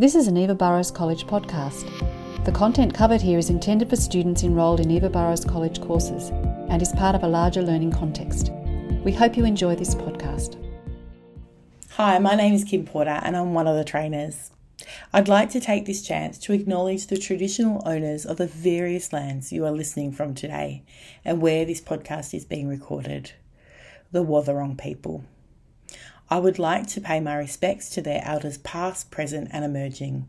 This is an Eva Burrows College podcast. The content covered here is intended for students enrolled in Eva Burrows College courses and is part of a larger learning context. We hope you enjoy this podcast. Hi, my name is Kim Porter and I'm one of the trainers. I'd like to take this chance to acknowledge the traditional owners of the various lands you are listening from today and where this podcast is being recorded the Wathaurong people. I would like to pay my respects to their elders past, present, and emerging.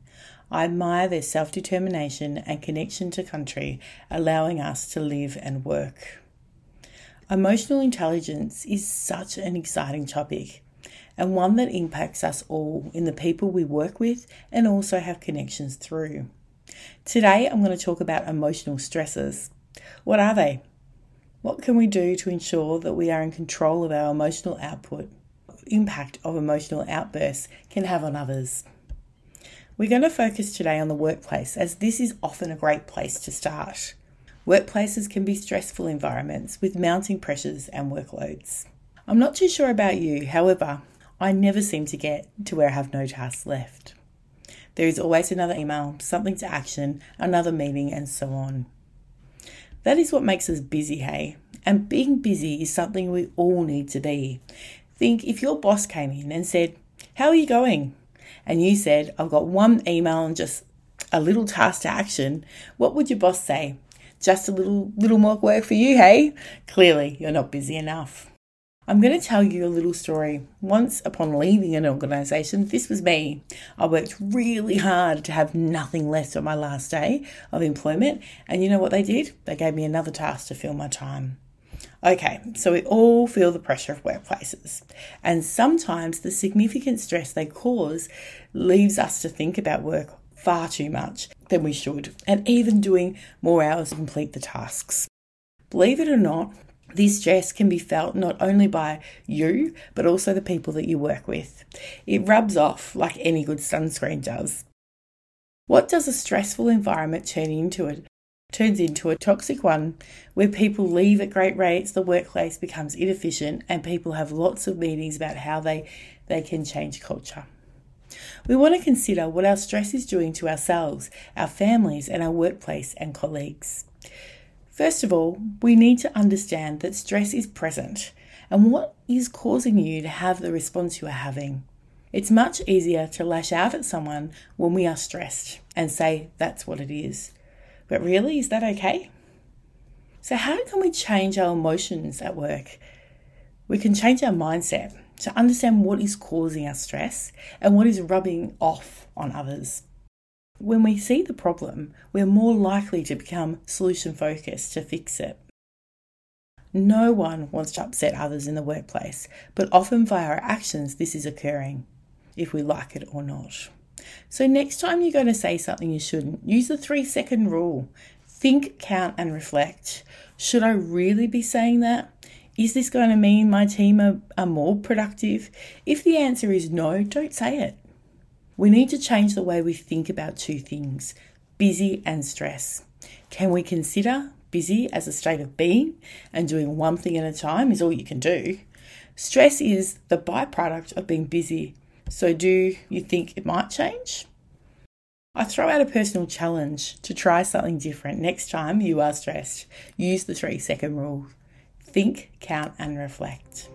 I admire their self determination and connection to country, allowing us to live and work. Emotional intelligence is such an exciting topic and one that impacts us all in the people we work with and also have connections through. Today, I'm going to talk about emotional stresses. What are they? What can we do to ensure that we are in control of our emotional output? Impact of emotional outbursts can have on others. We're going to focus today on the workplace as this is often a great place to start. Workplaces can be stressful environments with mounting pressures and workloads. I'm not too sure about you, however, I never seem to get to where I have no tasks left. There is always another email, something to action, another meeting, and so on. That is what makes us busy, hey? And being busy is something we all need to be. Think if your boss came in and said, How are you going? And you said, I've got one email and just a little task to action, what would your boss say? Just a little little more work for you, hey? Clearly, you're not busy enough. I'm going to tell you a little story. Once upon leaving an organisation, this was me. I worked really hard to have nothing left on my last day of employment, and you know what they did? They gave me another task to fill my time. Okay, so we all feel the pressure of workplaces, and sometimes the significant stress they cause leaves us to think about work far too much than we should, and even doing more hours to complete the tasks. Believe it or not, this stress can be felt not only by you, but also the people that you work with. It rubs off like any good sunscreen does. What does a stressful environment turn into? It turns into a toxic one where people leave at great rates, the workplace becomes inefficient, and people have lots of meetings about how they, they can change culture. We want to consider what our stress is doing to ourselves, our families, and our workplace and colleagues. First of all, we need to understand that stress is present and what is causing you to have the response you are having. It's much easier to lash out at someone when we are stressed and say that's what it is. But really, is that okay? So, how can we change our emotions at work? We can change our mindset to understand what is causing our stress and what is rubbing off on others. When we see the problem, we're more likely to become solution focused to fix it. No one wants to upset others in the workplace, but often via our actions, this is occurring, if we like it or not. So, next time you're going to say something you shouldn't, use the three second rule. Think, count, and reflect. Should I really be saying that? Is this going to mean my team are, are more productive? If the answer is no, don't say it. We need to change the way we think about two things busy and stress. Can we consider busy as a state of being and doing one thing at a time is all you can do? Stress is the byproduct of being busy so, do you think it might change? I throw out a personal challenge to try something different next time you are stressed. Use the three second rule think, count, and reflect.